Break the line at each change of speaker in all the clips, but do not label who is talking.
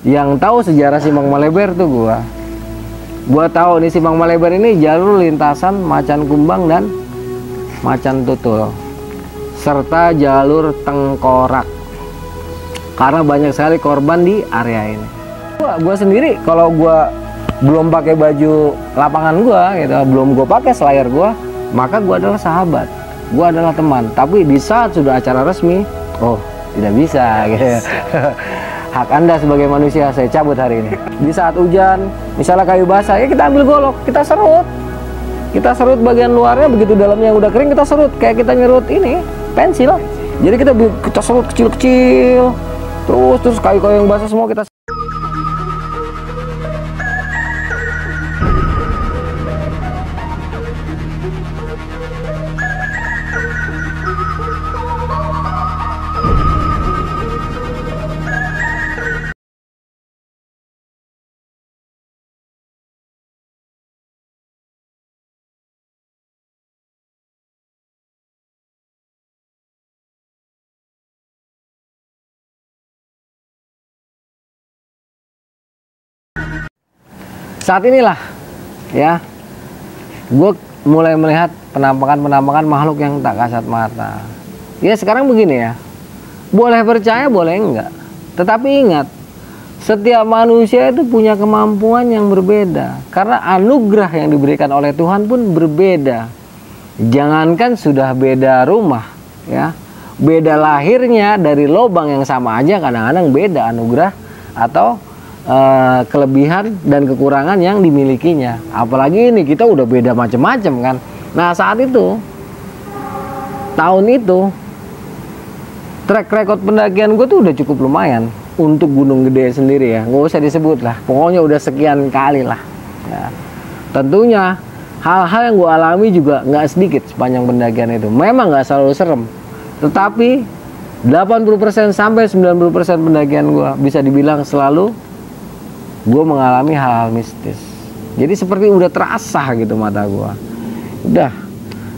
Yang tahu sejarah Simpang Maleber tuh gua. Gua tahu nih Simpang Maleber ini jalur lintasan Macan Kumbang dan Macan Tutul serta jalur tengkorak. Karena banyak sekali korban di area ini. Gua, gua sendiri kalau gua belum pakai baju lapangan gua gitu, belum gua pakai selayar gua, maka gua adalah sahabat. Gua adalah teman. Tapi di saat sudah acara resmi, oh, tidak bisa gitu. hak anda sebagai manusia saya cabut hari ini. Di saat hujan misalnya kayu basah ya kita ambil golok kita serut. Kita serut bagian luarnya begitu dalamnya udah kering kita serut. Kayak kita nyerut ini pensil jadi kita kita serut kecil-kecil. Terus terus kayu-kayu yang basah semua kita saat inilah ya gue mulai melihat penampakan-penampakan makhluk yang tak kasat mata. Ya sekarang begini ya boleh percaya boleh enggak? Tetapi ingat setiap manusia itu punya kemampuan yang berbeda. Karena anugerah yang diberikan oleh Tuhan pun berbeda. Jangankan sudah beda rumah ya beda lahirnya dari lubang yang sama aja kadang-kadang beda anugerah atau uh, kelebihan dan kekurangan yang dimilikinya. Apalagi ini kita udah beda macam-macam kan. Nah saat itu tahun itu track record pendakian gue tuh udah cukup lumayan untuk Gunung Gede sendiri ya. Nggak usah disebut lah. Pokoknya udah sekian kali lah. Ya. Tentunya hal-hal yang gue alami juga nggak sedikit sepanjang pendakian itu. Memang nggak selalu serem, tetapi 80% sampai 90% pendakian gue bisa dibilang selalu gue mengalami hal-hal mistis. Jadi seperti udah terasa gitu mata gue udah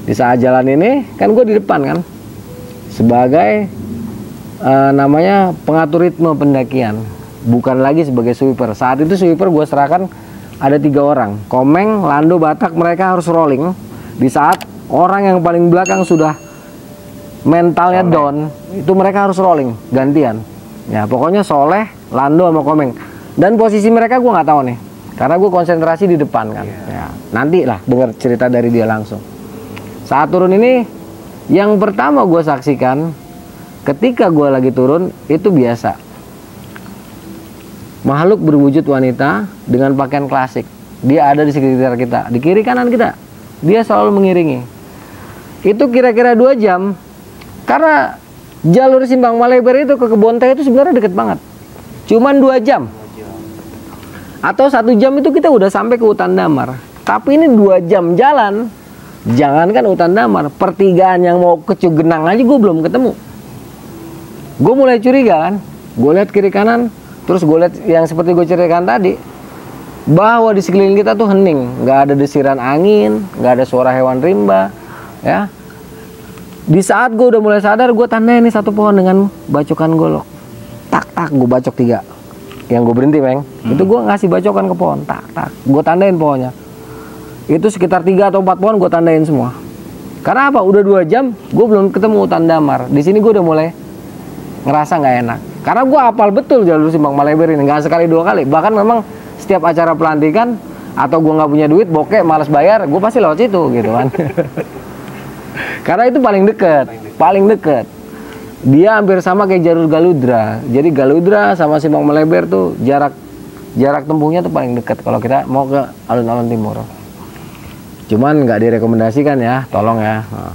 di saat jalan ini kan gue di depan kan? Sebagai uh, namanya pengatur ritme pendakian. Bukan lagi sebagai sweeper. Saat itu sweeper gue serahkan ada tiga orang. Komeng lando batak mereka harus rolling. Di saat orang yang paling belakang sudah mentalnya down itu mereka harus rolling gantian. Ya pokoknya soleh lando sama komeng dan posisi mereka gue nggak tahu nih karena gue konsentrasi di depan kan. Yeah. ya, nanti lah dengar cerita dari dia langsung. Saat turun ini yang pertama gue saksikan ketika gue lagi turun itu biasa. Makhluk berwujud wanita dengan pakaian klasik. Dia ada di sekitar kita di kiri kanan kita. Dia selalu mengiringi. Itu kira-kira dua jam karena jalur Simbang Maleber itu ke Kebon Teh itu sebenarnya deket banget. Cuman dua jam atau satu jam itu kita udah sampai ke hutan damar. Tapi ini dua jam jalan jangankan hutan damar pertigaan yang mau ke Cugenang aja gue belum ketemu. Gue mulai curiga kan. Gue lihat kiri kanan terus gue lihat yang seperti gue ceritakan tadi. Bahwa di sekeliling kita tuh hening. Nggak ada desiran angin nggak ada suara hewan rimba ya. Di saat gue udah mulai sadar gue tanda ini satu pohon dengan bacokan golok. Tak tak gue bacok tiga yang gue berhenti meng. Hmm. itu gue ngasih bacokan ke pohon. Tak tak. Gue tandain pohonnya. Itu sekitar tiga atau empat pohon gue tandain semua. Karena apa? Udah dua jam gue belum ketemu hutan damar di sini gue udah mulai ngerasa nggak enak. Karena gue apal betul jalur Simbang Maleber ini. Nggak sekali dua kali. Bahkan memang setiap acara pelantikan atau gue nggak punya duit bokeh malas bayar gue pasti lewat situ gitu kan. Karena itu paling deket. Paling deket dia hampir sama kayak jalur Galudra. Jadi Galudra sama Simpang Meleber tuh jarak jarak tempuhnya tuh paling dekat kalau kita mau ke alun-alun timur. Cuman nggak direkomendasikan ya, tolong ya. Nah.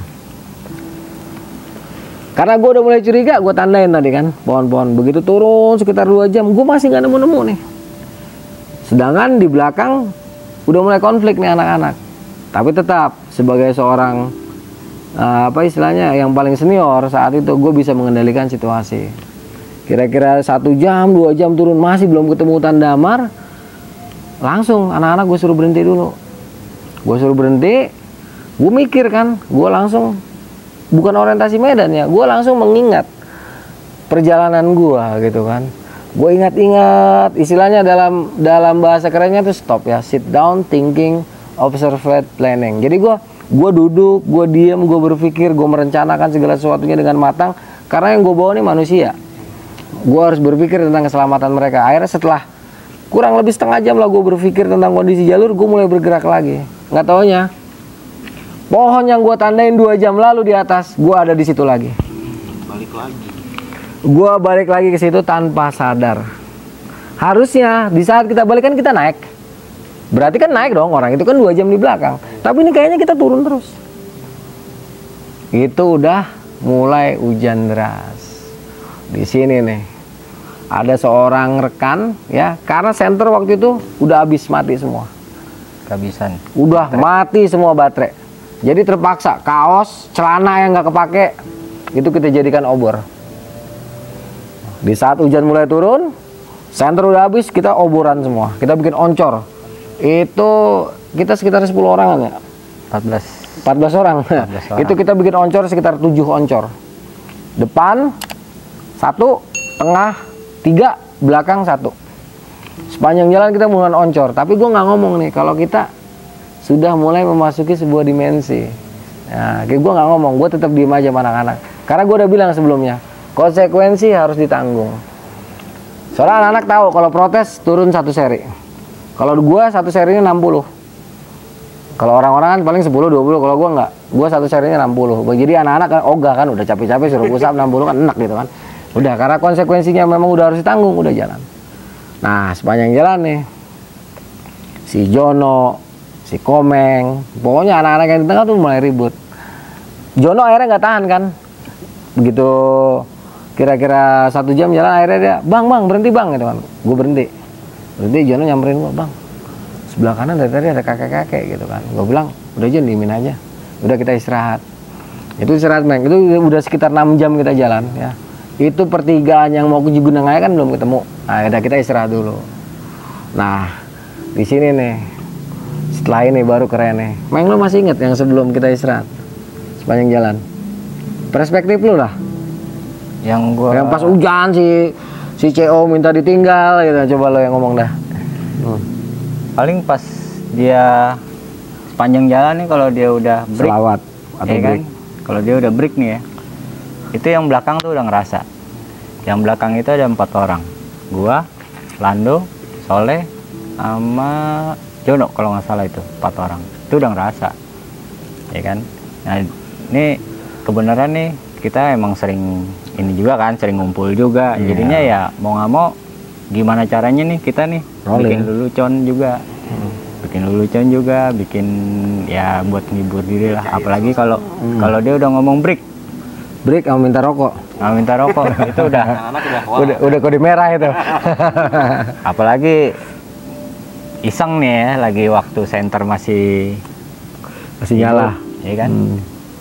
Karena gue udah mulai curiga, gue tandain tadi kan pohon-pohon. Begitu turun sekitar dua jam, gue masih nggak nemu-nemu nih. Sedangkan di belakang udah mulai konflik nih anak-anak. Tapi tetap sebagai seorang uh, apa istilahnya yang paling senior saat itu gue bisa mengendalikan situasi. Kira-kira satu jam dua jam turun masih belum ketemu hutan damar langsung anak-anak gue suruh berhenti dulu. Gue suruh berhenti gue mikir kan gue langsung bukan orientasi medan ya gue langsung mengingat perjalanan gue gitu kan. Gue ingat-ingat istilahnya dalam dalam bahasa kerennya tuh stop ya sit down thinking observe planning. Jadi gue gue duduk gue diem gue berpikir gue merencanakan segala sesuatunya dengan matang. Karena yang gue bawa ini manusia. Gue harus berpikir tentang keselamatan mereka. Akhirnya setelah kurang lebih setengah jam lah gue berpikir tentang kondisi jalur gue mulai bergerak lagi. Nggak taunya pohon yang gue tandain dua jam lalu di atas gue ada di situ lagi.
Balik lagi.
Gua balik lagi ke situ tanpa sadar. Harusnya di saat kita balik kan kita naik. Berarti kan naik dong orang itu kan dua jam di belakang. Tapi ini kayaknya kita turun terus. Itu udah mulai hujan deras. Di sini nih ada seorang rekan ya karena center waktu itu udah habis mati semua.
kehabisan
Udah mati semua baterai. Jadi terpaksa kaos, celana yang nggak kepake itu kita jadikan obor. Di saat hujan mulai turun, center udah habis, kita oboran semua. Kita bikin oncor. Itu kita sekitar 10 orang ya.
14
14 orang.
14 orang.
itu kita bikin oncor sekitar 7 oncor. Depan satu, tengah tiga, belakang satu. Sepanjang jalan kita mulai oncor. Tapi gue nggak ngomong nih kalau kita sudah mulai memasuki sebuah dimensi. Nah, gue nggak ngomong, gue tetap diem aja sama anak-anak. Karena gue udah bilang sebelumnya, konsekuensi harus ditanggung. Soalnya anak-anak tahu kalau protes turun satu seri. Kalau gue satu serinya 60. Kalau orang-orang kan paling 10 20 kalau gua enggak. Gua satu serinya 60. Jadi anak-anak kan ogah kan udah capek-capek suruh push up 60 kan enak gitu kan. Udah karena konsekuensinya memang udah harus ditanggung, udah jalan. Nah, sepanjang jalan nih si Jono, si Komeng, pokoknya anak-anak yang di tengah tuh mulai ribut. Jono akhirnya nggak tahan kan. Begitu kira-kira satu jam jalan akhirnya dia, bang bang berhenti bang gitu kan. Gue berhenti. Berhenti Jono nyamperin gua bang sebelah kanan dari tadi ada kakek-kakek gitu kan. Gue bilang udah aja diemin aja. Udah kita istirahat. Itu istirahat Meng itu udah sekitar 6 jam kita jalan ya. Itu pertigaan yang mau ke aja kan belum ketemu. Nah udah kita istirahat dulu. Nah di sini nih setelah ini baru keren nih. Meng lo masih inget yang sebelum kita istirahat? Sepanjang jalan? Perspektif lu lah.
Yang gua
yang pas hujan si si CO minta ditinggal gitu. Coba lo yang ngomong dah. Hmm.
paling pas dia sepanjang jalan nih kalau dia udah break.
Selawat atau
ya kan? kalau dia udah break nih ya. Itu yang belakang tuh udah ngerasa. Yang belakang itu ada empat orang. Gua Lando Soleh sama Jono kalau nggak salah itu. Empat orang. Itu udah ngerasa. Ya kan? Nah ini kebenaran nih kita emang sering ini juga kan sering ngumpul juga.
Iya.
jadinya ya mau nggak mau gimana caranya nih kita nih?
Rolling.
bikin lelucon juga. Bikin lelucon juga bikin ya buat ngibur diri lah. Apalagi kalau
Hmm.
kalau dia udah ngomong break.
Break sama minta rokok.
Nggak minta rokok itu udah
wah.
Udah udah kode merah itu.
Apalagi iseng nih ya lagi waktu center masih
masih nyala.
Ya kan?
Hmm.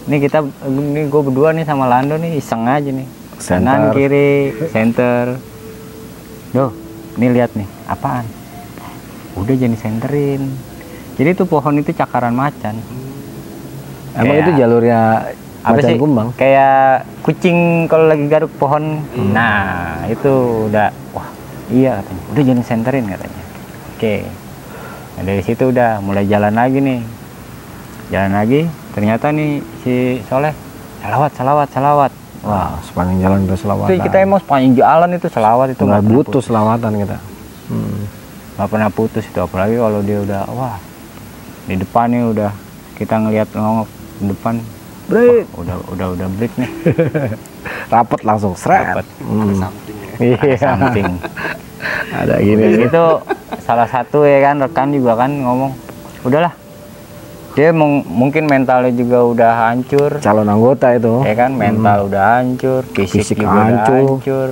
ini kita ini gue berdua nih sama Lando nih iseng aja nih kanan kiri center. Duh, nih lihat nih apaan? Udah jadi senterin jadi tuh pohon itu cakaran macan.
Emang
Kayak-
itu jalurnya
apa
macan
sih?
kumbang?
Kayak kucing kalau lagi garuk pohon. Nah itu udah wah iya katanya. Udah jadi senterin katanya. Oke. Nah, dari situ udah mulai jalan lagi nih. Jalan lagi ternyata nih si Soleh salawat salawat salawat wah
sepanjang jalan kita selawatan.
Itu kita emang sepanjang jalan itu selawat itu
nggak butuh selawatan kita. Hmm.
nggak pernah putus itu apalagi kalau dia udah wah di depan nih udah kita ngelihat ngomong di depan.
Break
wah, udah udah udah break nih.
Rapet langsung seret.
Rapet.
Hmm.
ya.
Iya.
Samping
ada gini.
Itu salah satu ya kan rekan juga kan ngomong udahlah dia mung- mungkin mentalnya juga udah hancur.
Calon anggota itu.
Ya kan mental udah hancur fisik,
Fisik
juga udah
hancur.
hancur.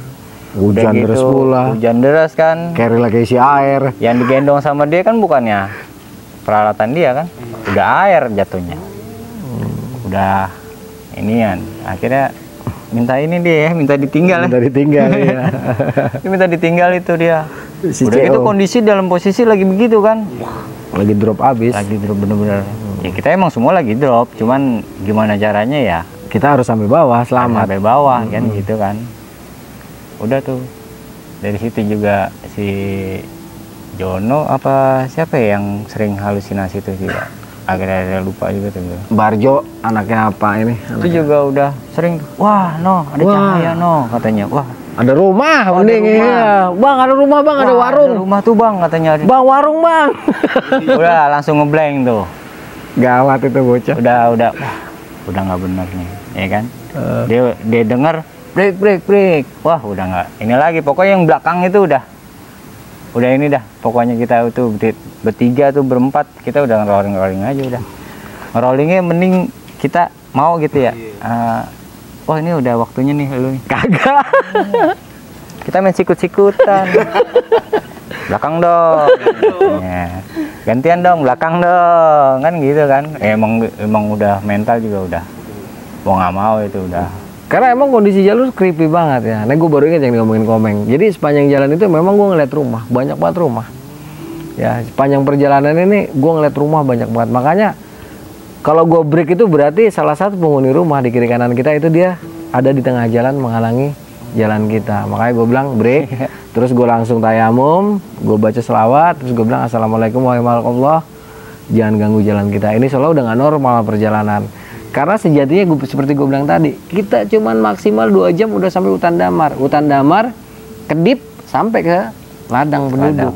Hujan
Udah
deras
gitu,
pula.
hujan deras kan.
Carry lagi isi air.
Yang digendong sama dia kan bukannya peralatan dia kan? Udah air jatuhnya. Udah inian. Akhirnya minta ini dia ya minta ditinggal. Ya.
dari tinggal ya
Dia minta ditinggal itu dia.
Si
udah gitu
CO.
kondisi dalam posisi lagi begitu kan?
Lagi drop abis
lagi drop bener-bener ya kita emang semua lagi drop cuman gimana caranya ya
kita harus sampai bawah selamat
sampai bawah kan gitu kan udah tuh dari situ juga si Jono apa siapa ya yang sering halusinasi itu juga akhirnya lupa juga tuh gua.
Barjo anaknya apa ini?
itu
Anaknya-
juga udah sering wah no ada
Wah.
cahaya no katanya wah
Ada rumah,
Oh, ada rumah.
iya. Bang, ada rumah bang, ada
wah,
warung.
rumah tuh bang katanya
Bang, warung bang.
udah langsung ngeblank tuh
Gawat itu bocah.
udah udah. Udah nggak benar nih ya kan?
Eh,
dia dia dengar break break break. Wah udah nggak. Ini lagi pokoknya yang belakang itu udah. Udah ini dah pokoknya kita itu berti- bertiga tuh berempat kita udah rolling rolling aja udah. Rollingnya mending kita mau gitu ya. Eh, wah ini udah waktunya nih lu nih.
Kagak.
kita main sikut-sikutan. Belakang dong. Ya. Gantian dong belakang dong kan gitu kan emang emang udah mental juga udah mau nggak mau itu udah
Karena emang kondisi jalur creepy banget ya. Nah, gue baru ingat yang ngomongin komeng. Jadi sepanjang jalan itu memang gue ngeliat rumah, banyak banget rumah. Ya, sepanjang perjalanan ini gue ngeliat rumah banyak banget. Makanya kalau gue break itu berarti salah satu penghuni rumah di kiri kanan kita itu dia ada di tengah jalan menghalangi jalan kita. Makanya gue bilang break, terus gue langsung tayamum, gue baca selawat, terus gue bilang assalamualaikum warahmatullahi wabarakatuh. Jangan ganggu jalan kita. Ini soalnya udah nggak normal perjalanan. Karena sejatinya gua, seperti gue bilang tadi, kita cuman maksimal dua jam udah sampai hutan damar. Hutan damar kedip sampai ke ladang penduduk.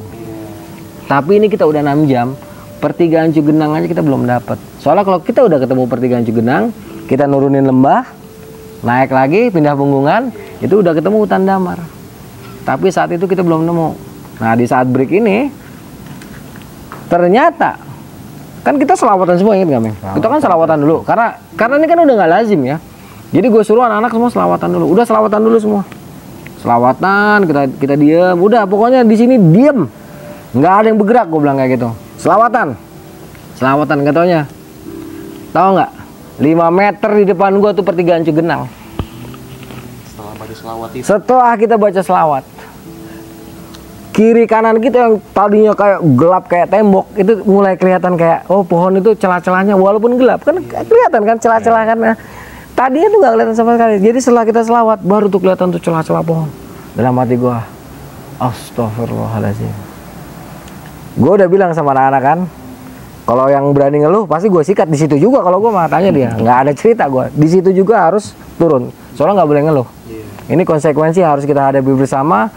Tapi ini kita udah 6 jam, pertigaan Cugenang aja kita belum dapat. Soalnya kalau kita udah ketemu pertigaan Cugenang, kita nurunin lembah, naik lagi, pindah punggungan, itu udah ketemu hutan damar. Tapi saat itu kita belum nemu. Nah di saat break ini, ternyata kan kita selawatan semua inget gak Meng? Kita kan selawatan dulu karena karena ini kan udah nggak lazim ya. Jadi gue suruh anak-anak semua selawatan dulu. Udah selawatan dulu semua. Selawatan kita kita diem. Udah pokoknya di sini diem. Nggak ada yang bergerak gue bilang kayak gitu. Selawatan. Selawatan katanya. Tahu nggak? 5 meter di depan gue tuh pertigaan Cugenang.
Setelah baca selawat itu.
Setelah kita baca selawat, kiri kanan kita yang tadinya kayak gelap kayak tembok itu mulai kelihatan kayak oh pohon itu celah-celahnya walaupun gelap kan kelihatan kan celah-celah kan Nah, tadinya tuh nggak kelihatan sama sekali. Jadi setelah kita selawat baru tuh kelihatan tuh celah-celah pohon. Dalam hati gua astagfirullahaladzim gua udah bilang sama anak-anak kan kalau yang berani ngeluh pasti gue sikat di situ juga kalau gua mah tanya dia. Nggak ada cerita gua. Di situ juga harus turun. Soalnya nggak boleh ngeluh. Ini konsekuensi harus kita hadapi bersama,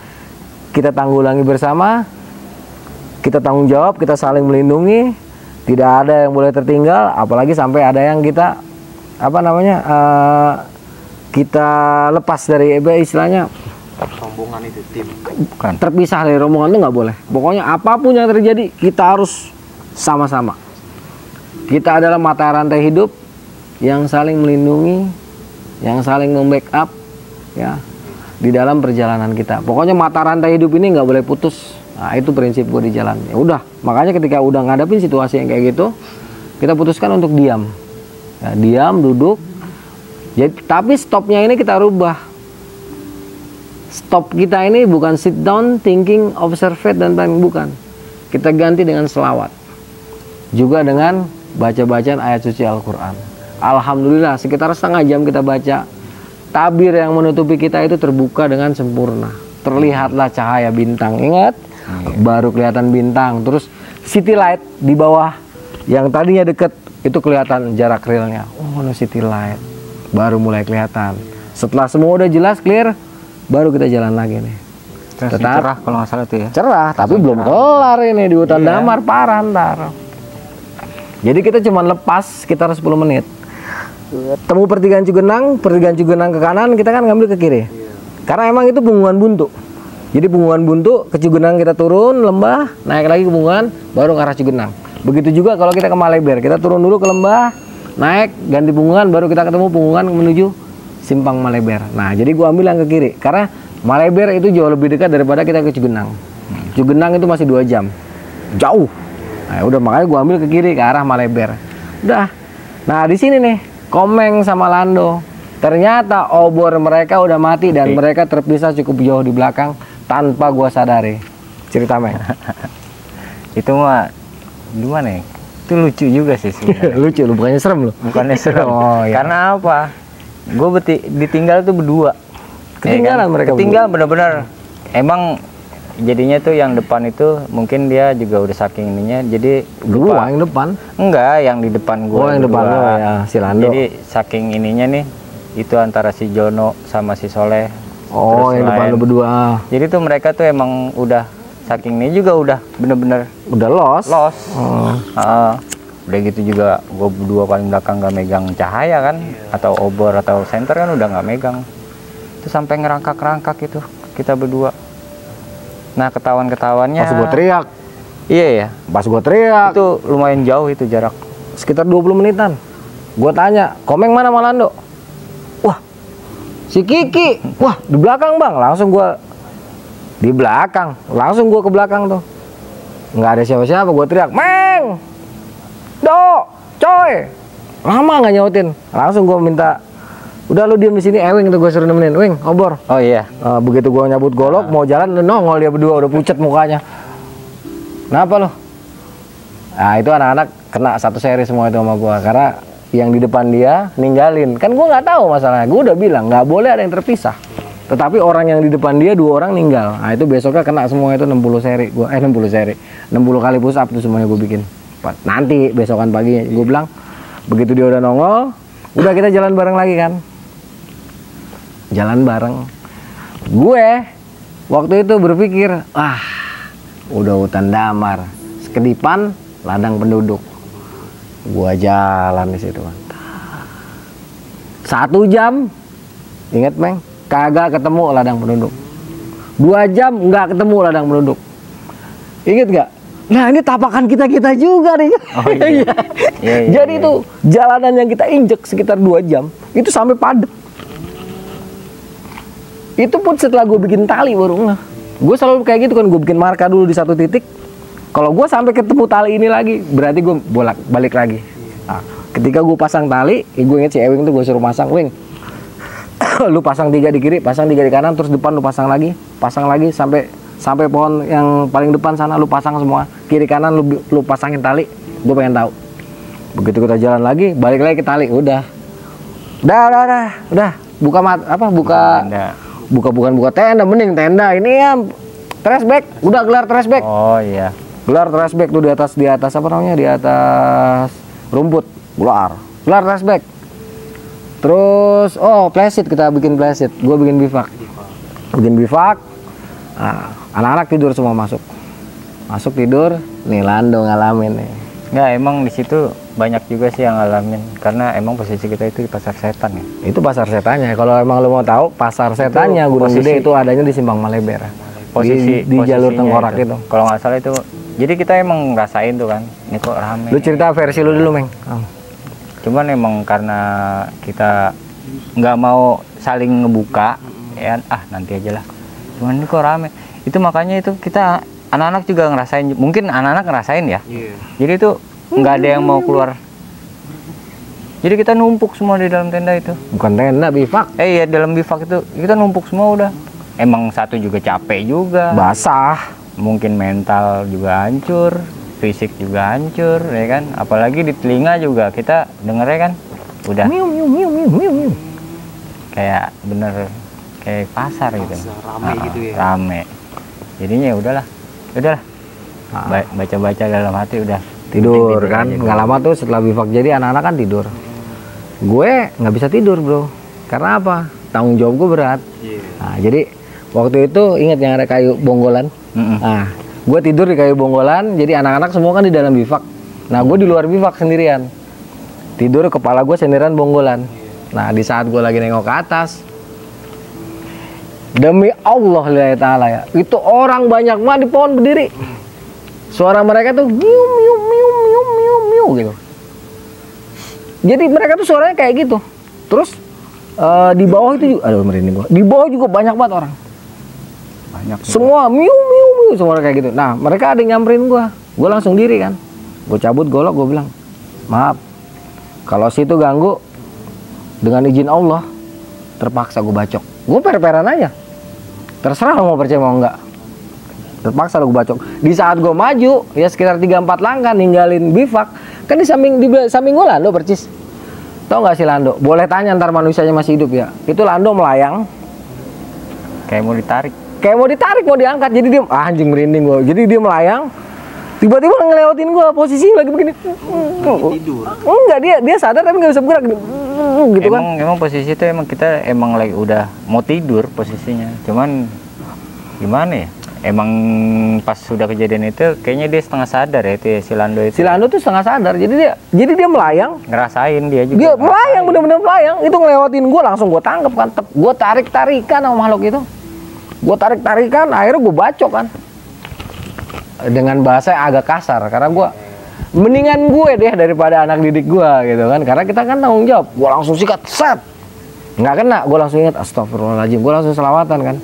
kita tanggulangi bersama, kita tanggung jawab, kita saling melindungi, tidak ada yang boleh tertinggal, apalagi sampai ada yang kita apa namanya eh, kita lepas dari apa istilahnya
rombongan itu tim.
bukan
terpisah dari rombongan itu nggak boleh. Pokoknya apa pun yang terjadi kita harus sama-sama. Kita adalah mata rantai hidup yang saling melindungi, yang saling membackup, ya di dalam perjalanan kita. Pokoknya mata rantai hidup ini nggak boleh putus. Nah itu prinsip gue di jalan. Ya udah, makanya ketika udah ngadapin situasi yang kayak gitu, kita putuskan untuk diam. Ya, diam, duduk. Jadi, tapi stopnya ini kita rubah stop kita ini bukan sit down, thinking, observe dan bukan. Kita ganti dengan selawat. Juga dengan baca-bacaan ayat suci Al-Quran. Alhamdulillah sekitar setengah jam kita baca. Tabir yang menutupi kita itu terbuka dengan sempurna. Terlihatlah cahaya bintang. Ingat? Baru kelihatan bintang. Terus city light di bawah yang tadinya deket itu kelihatan jarak realnya. Oh, no city light. Baru mulai kelihatan. Setelah semua udah jelas clear, baru kita jalan lagi nih.
Terus
Tetap.
cerah kalau nggak salah tuh ya
Cerah, tapi belum kelar ini di hutan damar parah ntar. Jadi kita cuma lepas sekitar 10 menit. Temu pertigaan Cugenang, pertigaan Cugenang ke kanan, kita kan ngambil ke kiri. Karena emang itu punggungan buntu. Jadi punggungan buntu ke Cugenang kita turun lembah, naik lagi ke punggungan, baru ke arah Cugenang. Begitu juga kalau kita ke Maleber, kita turun dulu ke lembah, naik ganti punggungan, baru kita ketemu punggungan menuju Simpang Maleber. Nah, jadi gua ambil yang ke kiri karena Maleber itu jauh lebih dekat daripada kita ke Cugenang. Cugenang itu masih dua jam, jauh. Nah, udah makanya gua ambil ke kiri ke arah Maleber. Udah. Nah, di sini nih Komeng sama Lando. Ternyata obor mereka udah mati dan mereka terpisah cukup jauh di belakang tanpa gua sadari. Cerita Meng.
itu mah gimana ya itu lucu juga sih sebenarnya
Lucu lu bukannya serem lu.
bukannya serem
Oh, iya.
karena apa gue ditinggal tuh berdua
Ketinggalan
Ya kan?
mereka
ketinggalan bener-bener emang jadinya tuh yang depan itu mungkin dia juga udah saking ininya jadi
Gua yang depan.
enggak yang di depan
Oh,
gua
yang depan lo ya, si Lando.
jadi saking ininya nih itu antara si Jono sama si Soleh
oh,
terus
yang depan
lain.
lo berdua.
jadi tuh mereka tuh emang udah saking ini juga udah bener-bener
Udah los.
los
Oh.
Heeh. udah gitu juga gue berdua paling belakang nggak megang cahaya kan atau obor atau senter kan udah nggak megang itu sampai ngerangkak-rangkak itu kita berdua nah ketahuan-ketahuannya
Pas gua teriak,
iya ya
pas gua teriak,
itu lumayan jauh itu jarak
sekitar 20 menitan. Gua tanya, Komeng mana Malando? Wah, si Kiki. Wah, di belakang bang. Langsung gua di belakang. Langsung gua ke belakang tuh. Nggak ada siapa-siapa. Gua teriak, Meng, Do, coy. Lama nggak nyautin. Langsung gua minta, udah lu diem di sini. Ewing tuh gua suruh nemenin. Wing, obor.
oh iya
Eh, begitu gua nyabut golok mau jalan nongol dia berdua udah pucat mukanya. Kenapa lo? Nah itu anak-anak kena satu seri semua itu sama gua karena yang di depan dia ninggalin. Kan gua nggak tahu masalahnya. Gua udah bilang nggak boleh ada yang terpisah. Tetapi orang yang di depan dia dua orang ninggal. Nah itu besoknya kena semua itu 60 seri. Gua eh 60 seri. 60 kali push up tuh semuanya gua bikin. Nanti besokan paginya gua bilang begitu dia udah nongol, udah kita jalan bareng lagi kan. Jalan bareng. Gue waktu itu berpikir ah udah hutan damar sekedipan ladang penduduk. Gua jalan di situ. Satu jam inget meng? Kagak ketemu ladang penduduk. Dua jam nggak ketemu ladang penduduk. Inget nggak? Nah ini tapakan kita kita juga nih.
Oh, iya. Iya, iya,
jadi
iya.
itu jalanan yang kita injek sekitar dua jam itu sampai padat itu pun setelah gue bikin tali baru nggak gue selalu kayak gitu kan gue bikin marka dulu di satu titik. Kalau gue sampai ketemu tali ini lagi berarti gue bolak balik lagi. Nah, ketika gue pasang tali eh, gue inget si Ewing tuh gue suruh pasang Wing lu pasang tiga di kiri pasang tiga di kanan terus depan lu pasang lagi pasang lagi sampai sampai pohon yang paling depan sana lu pasang semua. Kiri kanan lu lu pasangin tali gue pengen tahu. Begitu kita jalan lagi balik lagi ke tali udah. Udah udah udah udah. Buka mat apa buka. Buka bukan buka tenda mending tenda. Ini ya trashback udah gelar trashback
oh iya.
Gelar trashback tuh di atas di atas apa namanya? Di atas rumput. Gelar. Gelar trashback terus oh playset kita bikin playset gue bikin bivak. Bikin bivak. Nah, anak-anak tidur semua masuk. Masuk tidur nih Lando ngalamin nih.
Nggak emang di situ banyak juga sih yang ngalamin karena emang posisi kita itu di pasar setan ya.
Itu pasar setannya. Kalau emang lo mau tahu pasar setannya Gunung
posisi-
Gede itu adanya di Simpang Maleber
posisi
di, di jalur tengkorak itu,
kalau nggak salah itu jadi kita emang ngerasain tuh kan ini kok rame.
Lu cerita versi lu dulu meng. Oh.
cuman emang karena kita nggak mau saling ngebuka ya ah nanti aja lah. Cuman ini kok rame. Itu makanya itu kita anak-anak juga ngerasain mungkin anak-anak ngerasain ya.
Iya.
jadi itu nggak ada yang mau keluar. Jadi kita numpuk semua di dalam tenda itu.
Bukan tenda bivak.
Eh iya dalam bivak itu. Kita numpuk semua udah. Emang satu juga capek juga.
Basah.
Mungkin mental juga hancur fisik juga hancur ya kan? Apalagi di telinga juga. Kita dengernya kan? Udah.
Miu miu miu miu miu miu.
Kayak bener kayak pasar gitu.
Pasar, rame
Ah,
gitu ya.
rame. Jadinya ya udahlah. Udahlah.
Ah.
Ba- baca-baca dalam hati udah
tidur
Tidur
kan? nggak lama tuh setelah bivak jadi anak-anak kan tidur. Gue nggak bisa tidur bro. Karena apa? Tanggung jawab gue berat.
Iya.
nah, jadi waktu itu ingat yang ada kayu bonggolan? Nah gue tidur di kayu bonggolan jadi anak-anak semua kan di dalam bivak nah gue di luar bivak sendirian. Tidur kepala gue senderan bonggolan. Nah di saat gue lagi nengok ke atas demi Allah lillahi ta'ala ya itu orang banyak banget di pohon berdiri suara mereka tuh miu miu miu miu miu miu gitu. Jadi mereka tuh suaranya kayak gitu. Terus eh, di bawah itu juga aduh merinding gua. Di bawah juga banyak banget orang.
Banyak juga.
semua miu miu miu semua kayak gitu. Nah mereka ada yang nyamperin gua. Gua langsung diri kan. Gua cabut golok gua bilang maaf kalau situ ganggu dengan izin Allah terpaksa gua bacok. Gua per-peran aja. Terserah lo mau percaya mau enggak terpaksa lo gua bacok. Di saat gua maju ya sekitar 3-4 langkah ninggalin bivak kan di samping di samping gua Lando percis tau nggak sih Lando? Boleh tanya ntar manusianya masih hidup ya. Itu Lando melayang.
Kayak mau ditarik.
Kayak mau ditarik mau diangkat. Jadi dia ah, anjing merinding gua. Jadi dia melayang. Tiba-tiba ngelewatin gua posisi lagi begini.
Tidur.
Enggak dia dia sadar tapi nggak bisa bergerak. Gitu kan.
Emang emang posisi itu emang kita emang lagi udah mau tidur posisinya. Cuman gimana ya emang pas sudah kejadian itu kayaknya dia setengah sadar ya itu ya si Lando itu.
Si Lando tuh setengah sadar jadi dia jadi dia melayang.
Ngerasain dia juga.
Dia
ngerasain.
melayang bener-bener melayang. Itu ngelewatin gua langsung gua tangkep kan. Gua tarik tarikan sama makhluk itu. Gua tarik tarikan akhirnya gua bacok kan. Dengan bahasa yang agak kasar karena gua mendingan gue deh daripada anak didik gua gitu kan. Karena kita kan tanggung jawab. Gua langsung sikat set. Nggak kena gua langsung ingat astagfirullahaladzim. Gua langsung selawatan kan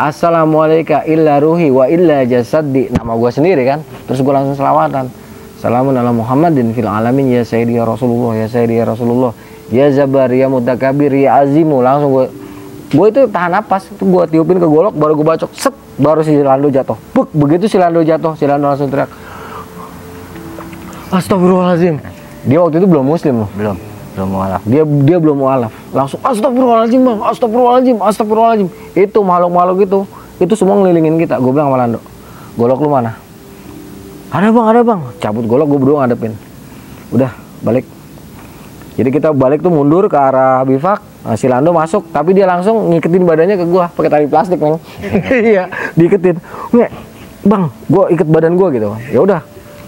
Assalamualaikum illa ruhi wa illa jasadi nama gua sendiri kan? Terus gua langsung selawatan. Salamun ala Muhammadin fil alamin ya sayyidi ya Rasulullah ya sayyidi ya Rasulullah. Ya Zabar ya Mutakabir ya Azimu. Langsung gua gue itu tahan napas itu gue tiupin ke golok baru gue bacok set baru si Lando jatuh. Buk, begitu si Lando jatuh si Lando langsung teriak Astagfirullahaladzim. Dia waktu itu belum muslim loh.
Belum belum mualaf.
Dia dia belum mualaf. Langsung astagfirullahaladzim bang astagfirullahaladzim astagfirullahaladzim. Itu makhluk-makhluk itu itu semua ngelilingin kita. Gue bilang sama Lando golok lu mana? Ada bang ada bang. Cabut golok gue berdua ngadepin. Udah balik. Jadi kita balik tuh mundur ke arah bivak nah, si Lando masuk tapi dia langsung ngiketin badannya ke gua pakai tali plastik neng. Iya diiketin. Nggak bang gua iket badan gua gitu. Ya udah.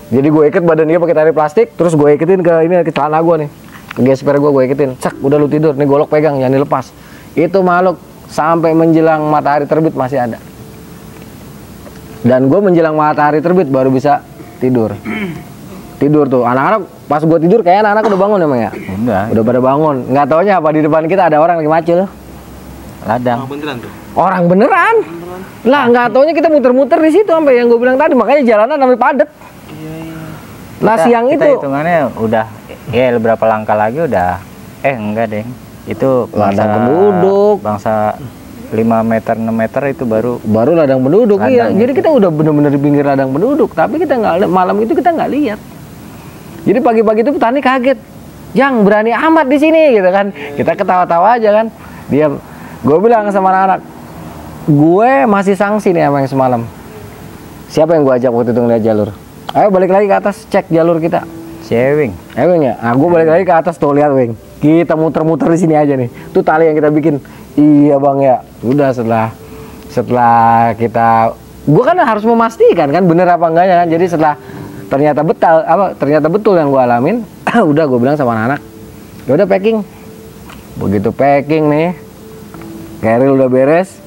Jadi gue iket badan dia pakai tali plastik terus gue iketin ke ini ke celana gua nih ke gesper gua gue iketin cek udah lu tidur. Nih golok pegang jangan dilepas. Itu makhluk sampai menjelang matahari terbit masih ada. Dan gue menjelang matahari terbit baru bisa tidur. Tidur tuh. Anak-anak pas gue tidur kayak anak-anak udah bangun emang ya?
Udah.
Udah pada bangun. Nggak taunya apa di depan kita ada orang lagi macul
ladang.
Oh, beneran tuh?
Orang beneran? Lah nggak taunya kita muter-muter di situ sampai yang gue bilang tadi. Makanya jalanan sampai padet nah
Kita-
siang
kita
itu
hitungannya udah ya beberapa langkah lagi udah? Eh enggak deh itu
Ladang penduduk.
bangsa 5 meter 6 meter itu baru
baru ladang penduduk iya. jadi kita udah bener-bener di pinggir ladang penduduk tapi kita nggak malam itu kita nggak lihat. Jadi pagi-pagi itu petani kaget. Yang berani amat di sini gitu kan. Kita ketawa-tawa aja kan. Diam gue bilang sama anak-anak gue masih sanksi nih sama yang semalam. Siapa yang gue ajak waktu itu ngeliat jalur? Ayo balik lagi ke atas cek jalur kita
cewing
Eh Weng ya, nah, gue balik lagi ke atas tuh lihat Weng. Kita muter-muter di sini aja nih. Tuh tali yang kita bikin. Iya bang ya. Udah setelah setelah kita, gue kan harus memastikan kan bener apa enggaknya kan. Jadi setelah ternyata betul apa ternyata betul yang gue alamin, udah gue bilang sama anak-anak, ya udah packing. Begitu packing nih, keril udah beres.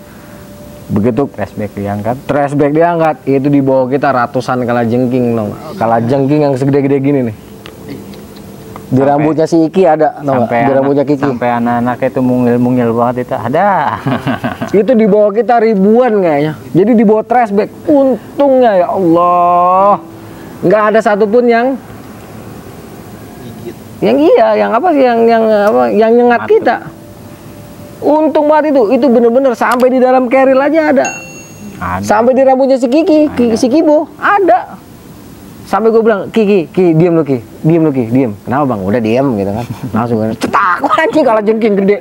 Begitu
flashback diangkat
trash bag diangkat, itu di bawah kita ratusan kala jengking, no. kala jengking yang segede-gede gini nih. Di
Sampai-
rambutnya si Iki ada,
sampai
Di rambutnya
anak,
Kiki.
sampai anak-anak itu mungil-mungil banget itu ada
Itu di bawah kita ribuan kayaknya. Jadi di bawah trash bag. Untungnya ya Allah, nggak ada satupun yang
gigit
yang iya, yang apa sih, yang yang apa, yang nyengat
Mati.
kita. Untung banget itu, itu bener-bener sampai di dalam keril aja ada.
ada
Sampai di rambutnya si Kiki, Ki- si Kibo, ada. Sampai gue bilang, Kiki, Ki, diem lu Ki, diem lu Ki, diem. Kenapa bang? Udah diem gitu kan. Langsung gue, cetak, anjing kalah jengking gede.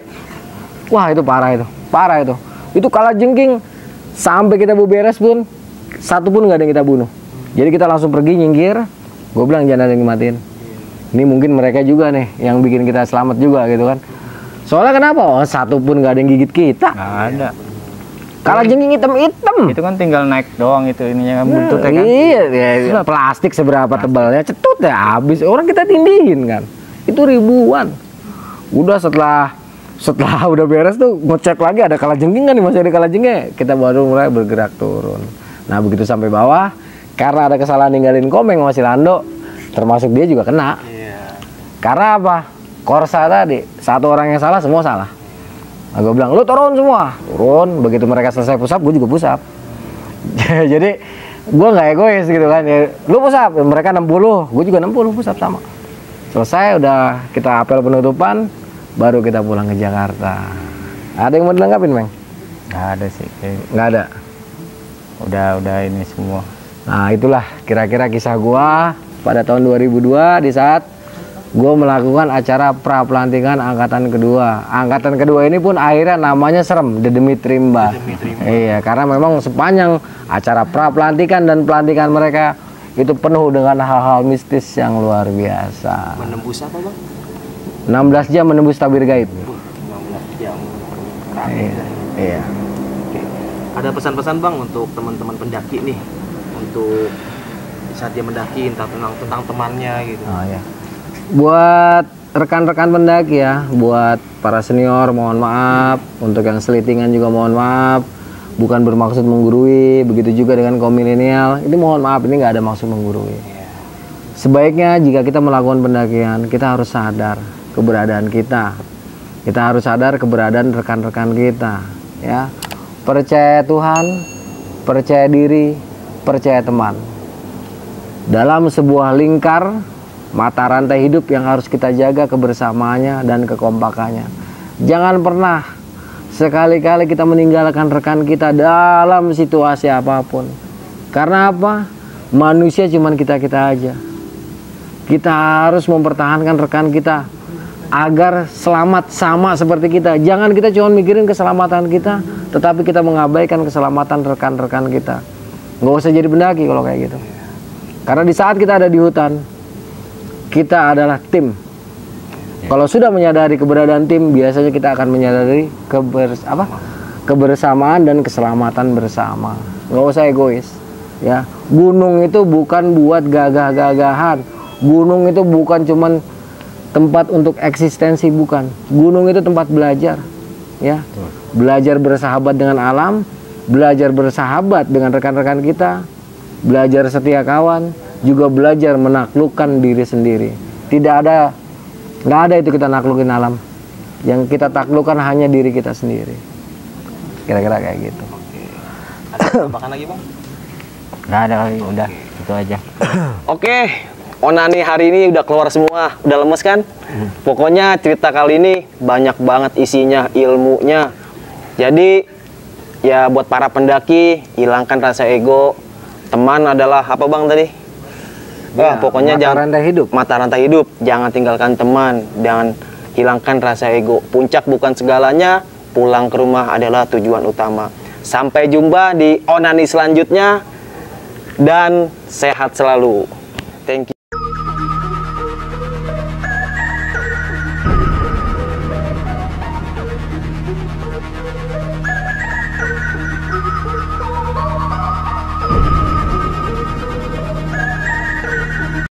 Wah itu parah itu, parah itu. Itu kalah jengking, sampai kita mau beres pun, satu pun nggak ada yang kita bunuh. Jadi kita langsung pergi nyingkir, gue bilang jangan ada yang dimatiin. Ini mungkin mereka juga nih, yang bikin kita selamat juga gitu kan. Soalnya kenapa? Oh, satu pun nggak ada yang gigit kita.
nggak ada
Kalah jengking hitam-hitam.
itu kan tinggal naik doang itu ininya kan buntutnya kan
Iya, ya, plastik seberapa tebalnya cetut ya habis. Orang kita tindihin kan. Itu ribuan. Udah setelah setelah udah beres tuh ngecek lagi ada kalajengking kan nih masih ada kalajengkingnya. Kita baru mulai bergerak turun. Nah begitu sampai bawah karena ada kesalahan ninggalin komeng sama si Lando termasuk dia juga kena.
iya
Karena apa? Korsa tadi satu orang yang salah semua salah. Nah, gue bilang lu turun semua, turun. Begitu mereka selesai pusap, gue juga pusap. Jadi gue nggak egois gitu kan. Ya, lu pusap, mereka 60, gue juga 60 pusap sama. Selesai udah kita apel penutupan, baru kita pulang ke Jakarta. Ada yang mau dilengkapin, Meng?
nggak ada sih kayak
Nggak ada.
udah udah ini semua
Nah itulah kira-kira kisah gua pada tahun 2002 di saat gue melakukan acara pra pelantikan angkatan kedua. Angkatan kedua ini pun akhirnya namanya serem, The Demitrimba. Iya, karena memang sepanjang acara pra pelantikan dan pelantikan mereka itu penuh dengan hal-hal mistis yang luar biasa.
Menembus apa bang?
16 jam menembus tabir gaib.
Wah, 16 jam.
Iya. Iya.
Oke. Ada pesan-pesan bang untuk teman-teman pendaki nih, untuk saat dia mendaki entah tentang tentang temannya gitu.
Oh ya. Buat rekan-rekan pendaki ya, buat para senior mohon maaf, untuk yang selitingan juga mohon maaf. Bukan bermaksud menggurui, begitu juga dengan kaum milenial. Ini mohon maaf, ini nggak ada maksud menggurui. Sebaiknya jika kita melakukan pendakian, kita harus sadar keberadaan kita. Kita harus sadar keberadaan rekan-rekan kita, ya. Percaya Tuhan, percaya diri, percaya teman dalam sebuah lingkar mata rantai hidup yang harus kita jaga kebersamaannya dan kekompakannya. Jangan pernah sekali-kali kita meninggalkan rekan kita dalam situasi apa pun. Karena apa? Manusia cuman kita-kita aja. Kita harus mempertahankan rekan kita agar selamat sama seperti kita. Jangan kita cuma mikirin keselamatan kita, tetapi kita mengabaikan keselamatan rekan-rekan kita. Nggak usah jadi pendaki kalau kayak gitu. Karena di saat kita ada di hutan, kita adalah tim. Kalau sudah menyadari keberadaan tim, biasanya kita akan menyadari kebers apa? kebersamaan dan keselamatan bersama. Nggak usah egois. Ya, gunung itu bukan buat gagah-gagahan. Gunung itu bukan cuman tempat untuk eksistensi bukan. Gunung itu tempat belajar. Ya. Belajar bersahabat dengan alam, belajar bersahabat dengan rekan-rekan kita, belajar setia kawan, juga belajar menaklukkan diri sendiri. Tidak ada nggak ada itu kita naklukin alam. Yang kita taklukkan hanya diri kita sendiri. Kira-kira kayak gitu.
Tambahan lagi bang?
nggak ada kali udah itu aja
Oke, Onani hari ini udah keluar semua, udah lemes kan? Pokoknya cerita kali ini banyak banget isinya, ilmunya. Jadi ya buat para pendaki hilangkan rasa ego. Teman adalah apa bang tadi? Wah,
Ya,
pokoknya
mata
jangan
rantai hidup.
Mata rantai hidup, jangan tinggalkan teman, jangan hilangkan rasa ego. Puncak bukan segalanya, pulang ke rumah adalah tujuan utama. Sampai jumpa di Onani selanjutnya dan sehat selalu. Thank you.